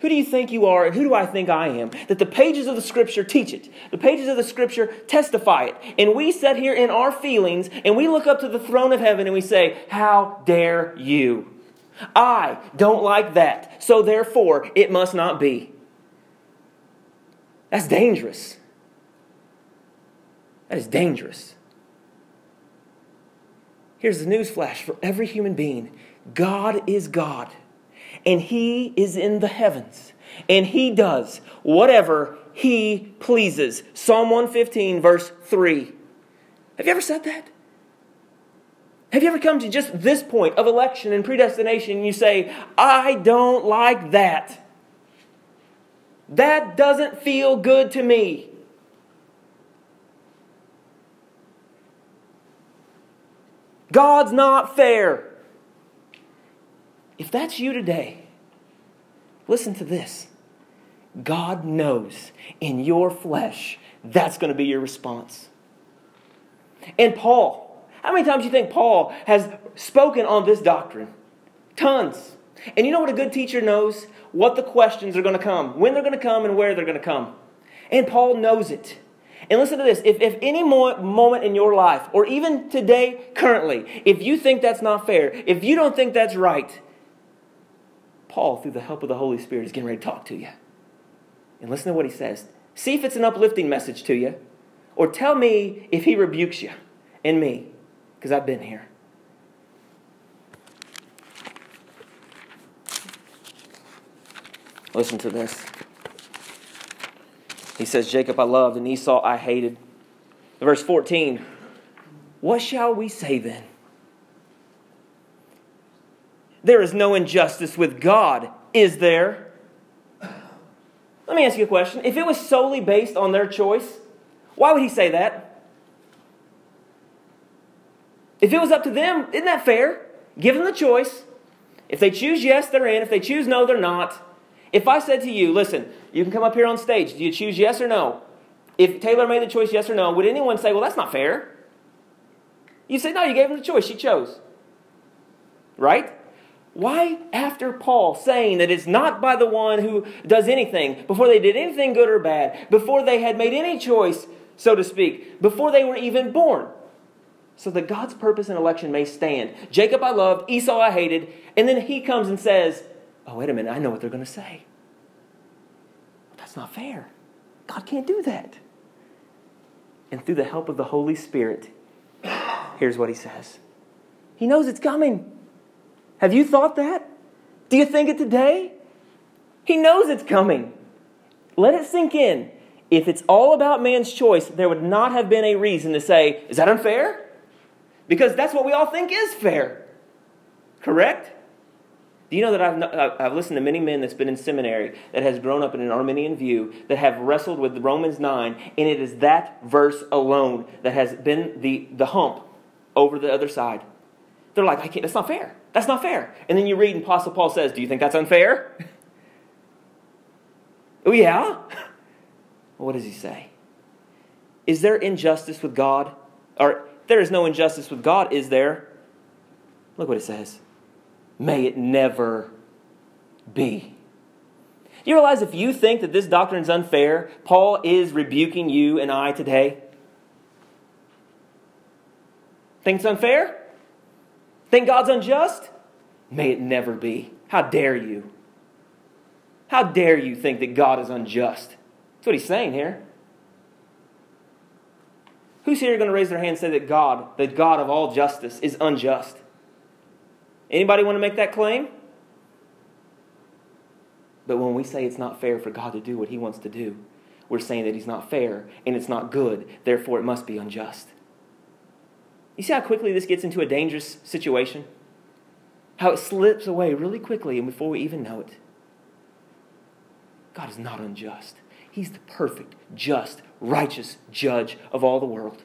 Who do you think you are, and who do I think I am? That the pages of the Scripture teach it. The pages of the Scripture testify it. And we sit here in our feelings, and we look up to the throne of heaven, and we say, How dare you? I don't like that, so therefore it must not be. That's dangerous. That is dangerous. Here's the news flash for every human being God is God and he is in the heavens, and he does whatever he pleases. Psalm 115, verse 3. Have you ever said that? Have you ever come to just this point of election and predestination and you say, I don't like that? That doesn't feel good to me. God's not fair. If that's you today, listen to this. God knows in your flesh that's going to be your response. And Paul, how many times do you think Paul has spoken on this doctrine? Tons. And you know what a good teacher knows? What the questions are going to come, when they're going to come, and where they're going to come. And Paul knows it. And listen to this if, if any moment in your life, or even today, currently, if you think that's not fair, if you don't think that's right, Paul, through the help of the Holy Spirit, is getting ready to talk to you. And listen to what he says. See if it's an uplifting message to you, or tell me if he rebukes you and me, because I've been here. Listen to this. He says, Jacob I loved and Esau I hated. Verse 14 What shall we say then? There is no injustice with God, is there? Let me ask you a question. If it was solely based on their choice, why would he say that? If it was up to them, isn't that fair? Give them the choice. If they choose yes, they're in. If they choose no, they're not. If I said to you, listen, you can come up here on stage. Do you choose yes or no? If Taylor made the choice yes or no, would anyone say, well, that's not fair? You say, no, you gave him the choice. She chose. Right? Why, after Paul saying that it's not by the one who does anything, before they did anything good or bad, before they had made any choice, so to speak, before they were even born, so that God's purpose and election may stand. Jacob I loved, Esau I hated, and then he comes and says, Oh, wait a minute, I know what they're going to say. That's not fair. God can't do that. And through the help of the Holy Spirit, here's what he says He knows it's coming. Have you thought that? Do you think it today? He knows it's coming. Let it sink in. If it's all about man's choice, there would not have been a reason to say, Is that unfair? Because that's what we all think is fair. Correct? Do you know that I've, I've listened to many men that's been in seminary that has grown up in an Arminian view that have wrestled with Romans 9, and it is that verse alone that has been the, the hump over the other side. They're like, I can't, that's not fair. That's not fair. And then you read, and Apostle Paul says, Do you think that's unfair? oh, yeah? What does he say? Is there injustice with God? Or there is no injustice with God, is there? Look what it says. May it never be. You realize if you think that this doctrine is unfair, Paul is rebuking you and I today? Think it's unfair? Think God's unjust? May it never be. How dare you? How dare you think that God is unjust? That's what he's saying here. Who's here going to raise their hand and say that God, the God of all justice, is unjust? Anybody want to make that claim? But when we say it's not fair for God to do what he wants to do, we're saying that he's not fair and it's not good, therefore it must be unjust. You see how quickly this gets into a dangerous situation? How it slips away really quickly and before we even know it. God is not unjust. He's the perfect, just, righteous judge of all the world.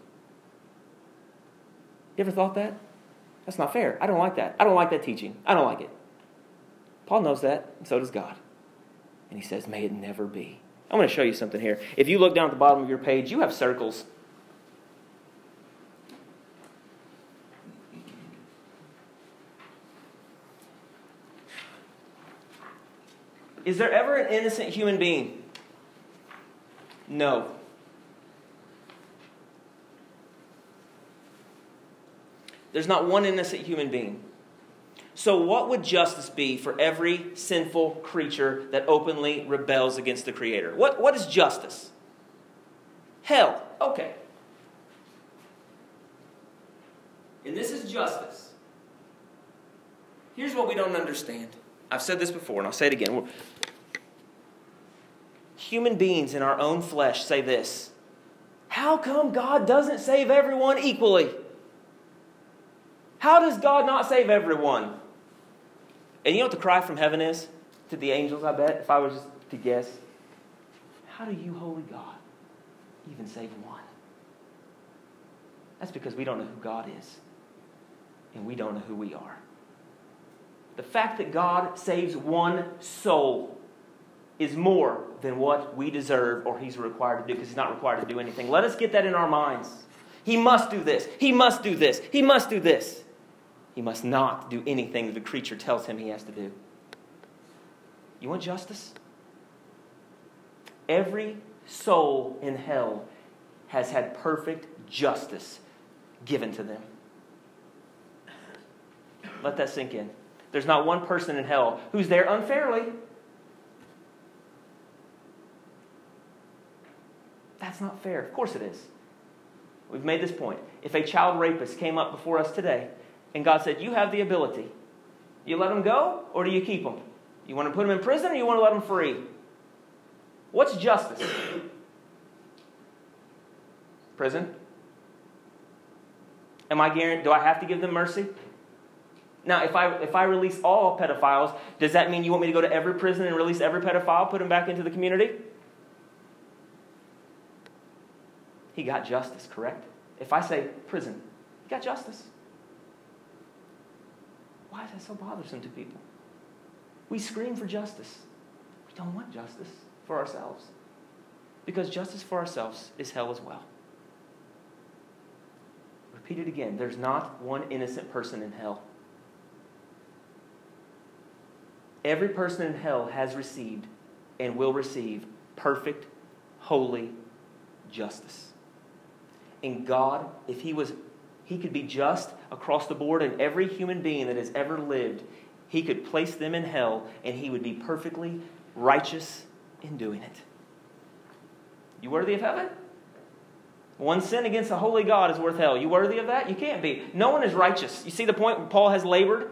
You ever thought that? That's not fair. I don't like that. I don't like that teaching. I don't like it. Paul knows that, and so does God. And he says, May it never be. I'm going to show you something here. If you look down at the bottom of your page, you have circles. Is there ever an innocent human being? No. There's not one innocent human being. So, what would justice be for every sinful creature that openly rebels against the Creator? What, what is justice? Hell. Okay. And this is justice. Here's what we don't understand. I've said this before, and I'll say it again. Human beings in our own flesh say this How come God doesn't save everyone equally? How does God not save everyone? And you know what the cry from heaven is to the angels, I bet, if I was just to guess? How do you, holy God, even save one? That's because we don't know who God is, and we don't know who we are. The fact that God saves one soul is more than what we deserve or He's required to do because He's not required to do anything. Let us get that in our minds. He must do this. He must do this. He must do this. He must not do anything the creature tells him he has to do. You want justice? Every soul in hell has had perfect justice given to them. Let that sink in. There's not one person in hell who's there unfairly. That's not fair. Of course it is. We've made this point. If a child rapist came up before us today and God said, You have the ability. You let them go or do you keep them? You want to put them in prison or you want to let them free? What's justice? Prison? Am I guaranteed? Do I have to give them mercy? Now, if I if I release all pedophiles, does that mean you want me to go to every prison and release every pedophile, put them back into the community? He got justice, correct? If I say prison, he got justice. Why is that so bothersome to people? We scream for justice. We don't want justice for ourselves. Because justice for ourselves is hell as well. Repeat it again. There's not one innocent person in hell. Every person in hell has received and will receive perfect, holy justice. And God, if He was he could be just across the board, and every human being that has ever lived, he could place them in hell, and he would be perfectly righteous in doing it. You worthy of heaven? One sin against a holy God is worth hell. You worthy of that? You can't be. No one is righteous. You see the point Paul has labored?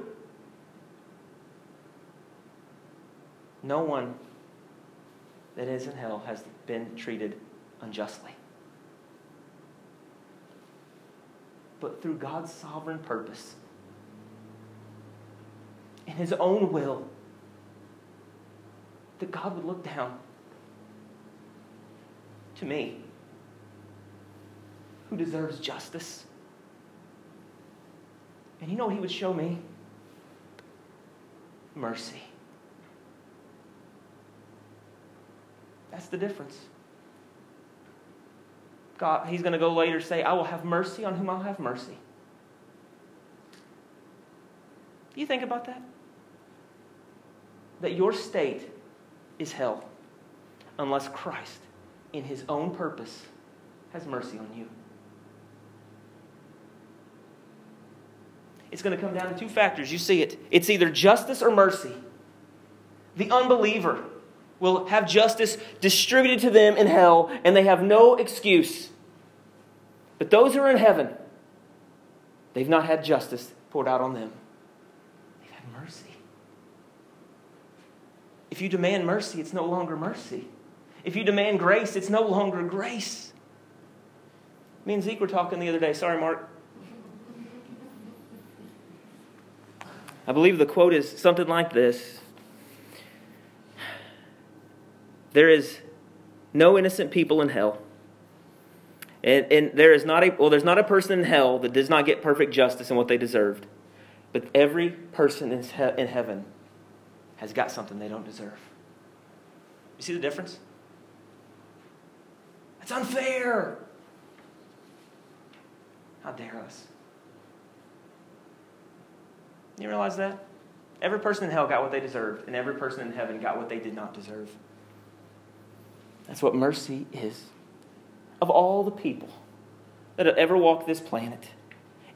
No one that is in hell has been treated unjustly. But through God's sovereign purpose In His own will, that God would look down to me, who deserves justice. And you know what He would show me? Mercy. That's the difference. God, he's going to go later say, I will have mercy on whom I'll have mercy. Do you think about that? That your state is hell unless Christ, in his own purpose, has mercy on you. It's going to come down to two factors. You see it. It's either justice or mercy. The unbeliever will have justice distributed to them in hell, and they have no excuse. But those who are in heaven, they've not had justice poured out on them. They've had mercy. If you demand mercy, it's no longer mercy. If you demand grace, it's no longer grace. Me and Zeke were talking the other day. Sorry, Mark. I believe the quote is something like this There is no innocent people in hell. And, and there is not a well, there's not a person in hell that does not get perfect justice in what they deserved. But every person in, he- in heaven has got something they don't deserve. You see the difference? It's unfair. How dare us? You realize that? Every person in hell got what they deserved, and every person in heaven got what they did not deserve. That's what mercy is. Of all the people that have ever walked this planet,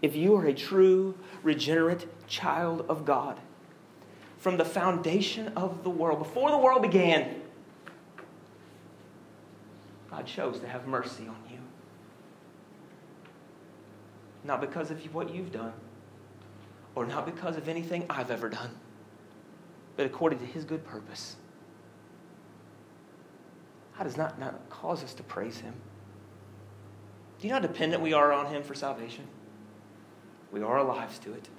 if you are a true, regenerate child of God, from the foundation of the world, before the world began, God chose to have mercy on you. Not because of what you've done, or not because of anything I've ever done, but according to His good purpose. How does not, not cause us to praise Him? Do you know how dependent we are on Him for salvation? We are our lives to it,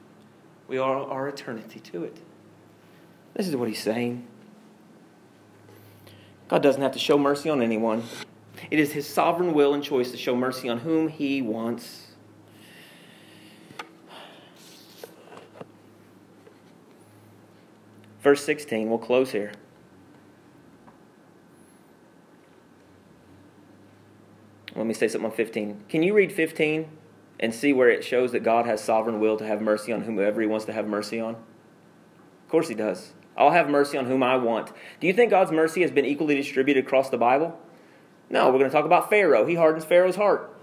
we are our eternity to it. This is what He's saying. God doesn't have to show mercy on anyone. It is His sovereign will and choice to show mercy on whom He wants. Verse 16, we'll close here. Let me say something on 15. Can you read 15 and see where it shows that God has sovereign will to have mercy on whomever he wants to have mercy on? Of course he does. I'll have mercy on whom I want. Do you think God's mercy has been equally distributed across the Bible? No, we're going to talk about Pharaoh. He hardens Pharaoh's heart.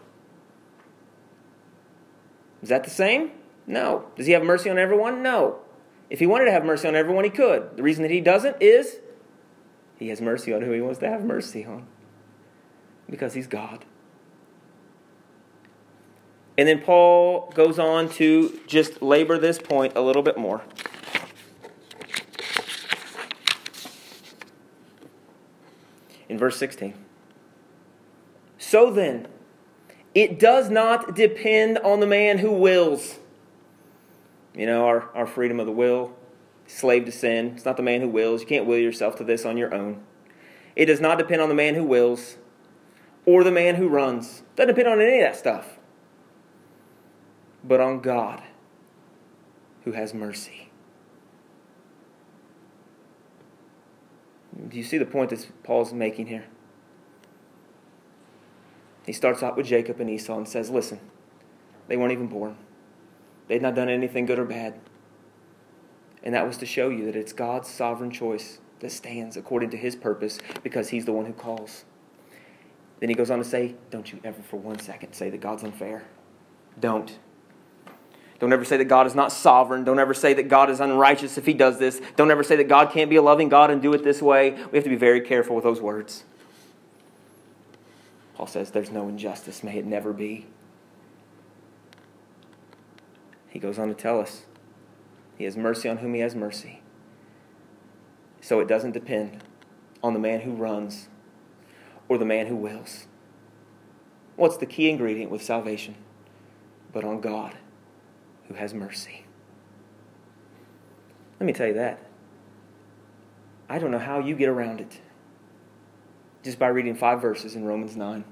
Is that the same? No. Does he have mercy on everyone? No. If he wanted to have mercy on everyone, he could. The reason that he doesn't is he has mercy on who he wants to have mercy on. Because he's God. And then Paul goes on to just labor this point a little bit more. In verse 16. So then, it does not depend on the man who wills you know, our, our freedom of the will, slave to sin. It's not the man who wills. You can't will yourself to this on your own. It does not depend on the man who wills or the man who runs. Doesn't depend on any of that stuff. But on God who has mercy. Do you see the point that Paul's making here? He starts out with Jacob and Esau and says, Listen, they weren't even born. They'd not done anything good or bad. And that was to show you that it's God's sovereign choice that stands according to his purpose because he's the one who calls. Then he goes on to say, Don't you ever for one second say that God's unfair. Don't. Don't ever say that God is not sovereign. Don't ever say that God is unrighteous if he does this. Don't ever say that God can't be a loving God and do it this way. We have to be very careful with those words. Paul says, There's no injustice. May it never be. He goes on to tell us He has mercy on whom He has mercy. So it doesn't depend on the man who runs or the man who wills. What's the key ingredient with salvation? But on God who has mercy. Let me tell you that. I don't know how you get around it just by reading five verses in Romans 9.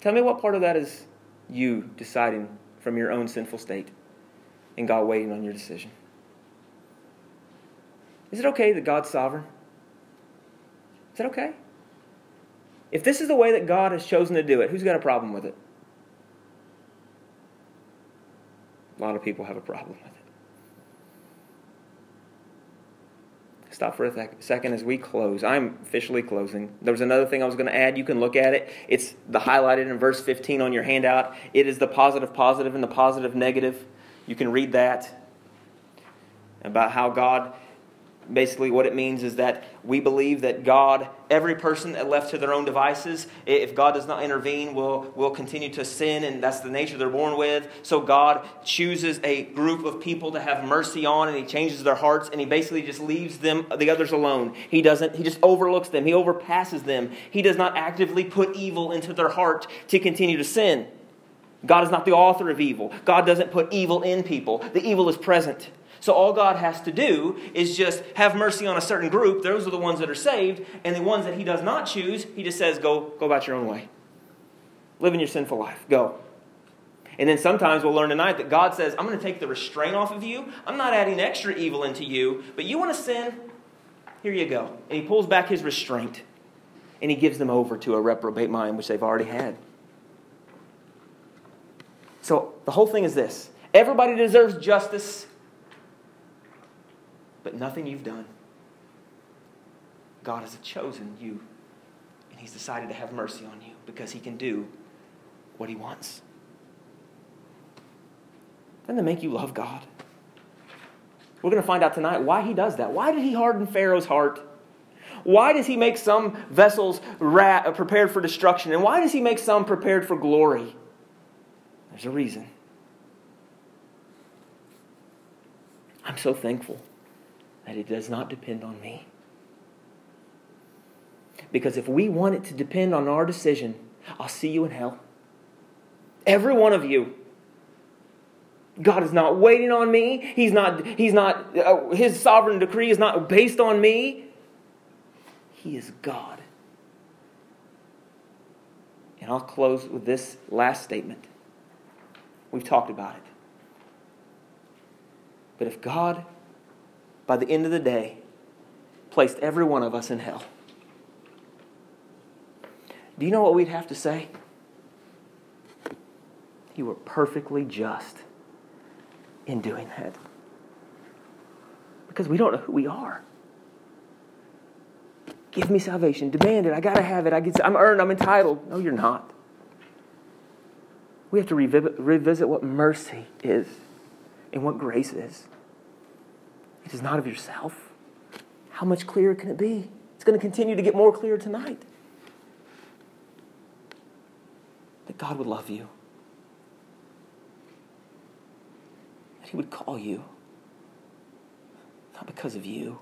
Tell me what part of that is you deciding from your own sinful state and God waiting on your decision. Is it okay that God's sovereign? Is that okay? If this is the way that God has chosen to do it, who's got a problem with it? A lot of people have a problem with it. Stop for a second as we close. I'm officially closing. There was another thing I was going to add. You can look at it. It's the highlighted in verse 15 on your handout. It is the positive positive and the positive negative. You can read that about how God Basically, what it means is that we believe that God, every person left to their own devices, if God does not intervene, will, will continue to sin, and that's the nature they're born with. So God chooses a group of people to have mercy on, and He changes their hearts, and He basically just leaves them, the others alone. He doesn't, He just overlooks them, He overpasses them. He does not actively put evil into their heart to continue to sin. God is not the author of evil. God doesn't put evil in people. The evil is present. So all God has to do is just have mercy on a certain group. Those are the ones that are saved. And the ones that He does not choose, He just says, go, go about your own way. Live in your sinful life. Go. And then sometimes we'll learn tonight that God says, I'm going to take the restraint off of you. I'm not adding extra evil into you. But you want to sin? Here you go. And He pulls back His restraint. And He gives them over to a reprobate mind, which they've already had. So the whole thing is this everybody deserves justice but nothing you've done. God has chosen you, and He's decided to have mercy on you because He can do what He wants. Doesn't that make you love God? We're going to find out tonight why He does that. Why did He harden Pharaoh's heart? Why does He make some vessels uh, prepared for destruction? And why does He make some prepared for glory? There's a reason. I'm so thankful that it does not depend on me. Because if we want it to depend on our decision, I'll see you in hell. Every one of you. God is not waiting on me. He's not, he's not, uh, his sovereign decree is not based on me. He is God. And I'll close with this last statement. We've talked about it. But if God by the end of the day, placed every one of us in hell. Do you know what we'd have to say? You were perfectly just in doing that. Because we don't know who we are. Give me salvation. Demand it. I got to have it. I get, I'm earned. I'm entitled. No, you're not. We have to revisit, revisit what mercy is and what grace is. It is not of yourself. How much clearer can it be? It's going to continue to get more clear tonight. That God would love you, that He would call you, not because of you,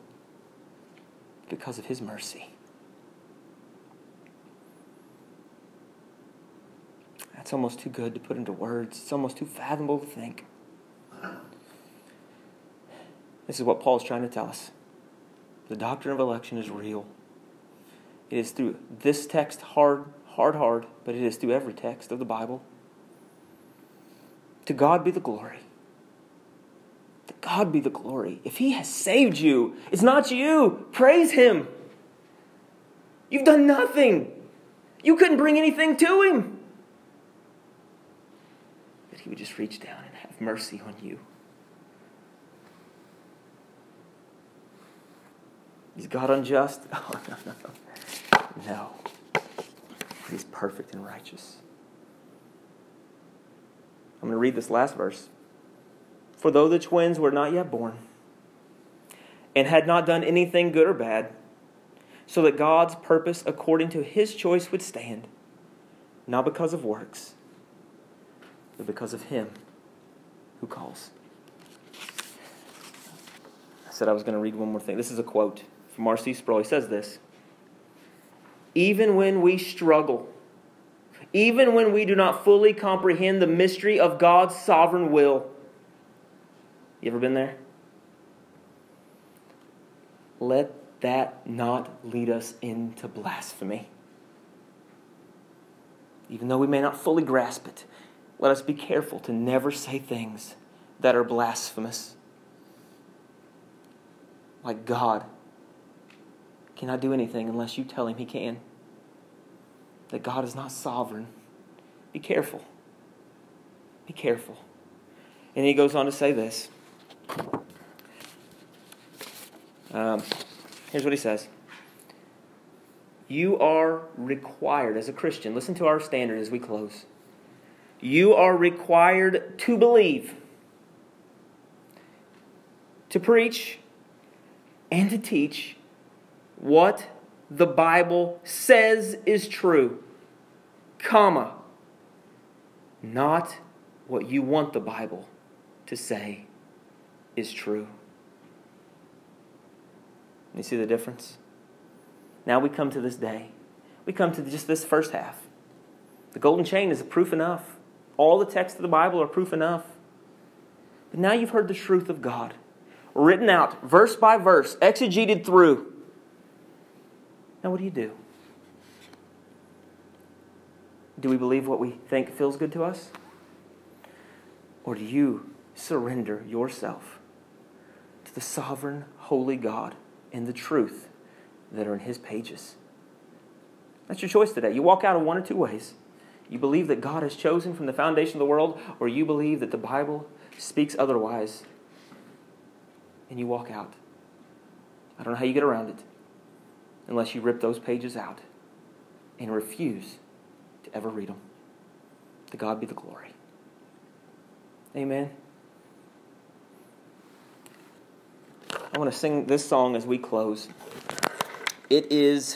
because of His mercy. That's almost too good to put into words. It's almost too fathomable to think. This is what Paul's trying to tell us. The doctrine of election is real. It is through this text, hard, hard, hard, but it is through every text of the Bible. To God be the glory. To God be the glory. If He has saved you, it's not you. Praise Him. You've done nothing. You couldn't bring anything to Him. That He would just reach down and have mercy on you. Is God unjust? Oh, no, no, no. No. He's perfect and righteous. I'm going to read this last verse. For though the twins were not yet born, and had not done anything good or bad, so that God's purpose according to his choice would stand, not because of works, but because of him who calls. I said I was going to read one more thing. This is a quote from R.C. Sproul. He says this Even when we struggle, even when we do not fully comprehend the mystery of God's sovereign will, you ever been there? Let that not lead us into blasphemy. Even though we may not fully grasp it, let us be careful to never say things that are blasphemous. Like God cannot do anything unless you tell him he can. That God is not sovereign. Be careful. Be careful. And he goes on to say this. Um, here's what he says You are required, as a Christian, listen to our standard as we close. You are required to believe, to preach, and to teach what the Bible says is true, comma, not what you want the Bible to say is true. You see the difference? Now we come to this day. We come to just this first half. The golden chain is proof enough. All the texts of the Bible are proof enough. But now you've heard the truth of God, written out verse by verse, exegeted through. Now, what do you do? Do we believe what we think feels good to us? Or do you surrender yourself to the sovereign, holy God and the truth that are in His pages? That's your choice today. You walk out of one or two ways. You believe that God has chosen from the foundation of the world, or you believe that the Bible speaks otherwise, and you walk out. I don't know how you get around it unless you rip those pages out and refuse to ever read them. To God be the glory. Amen. I want to sing this song as we close. It is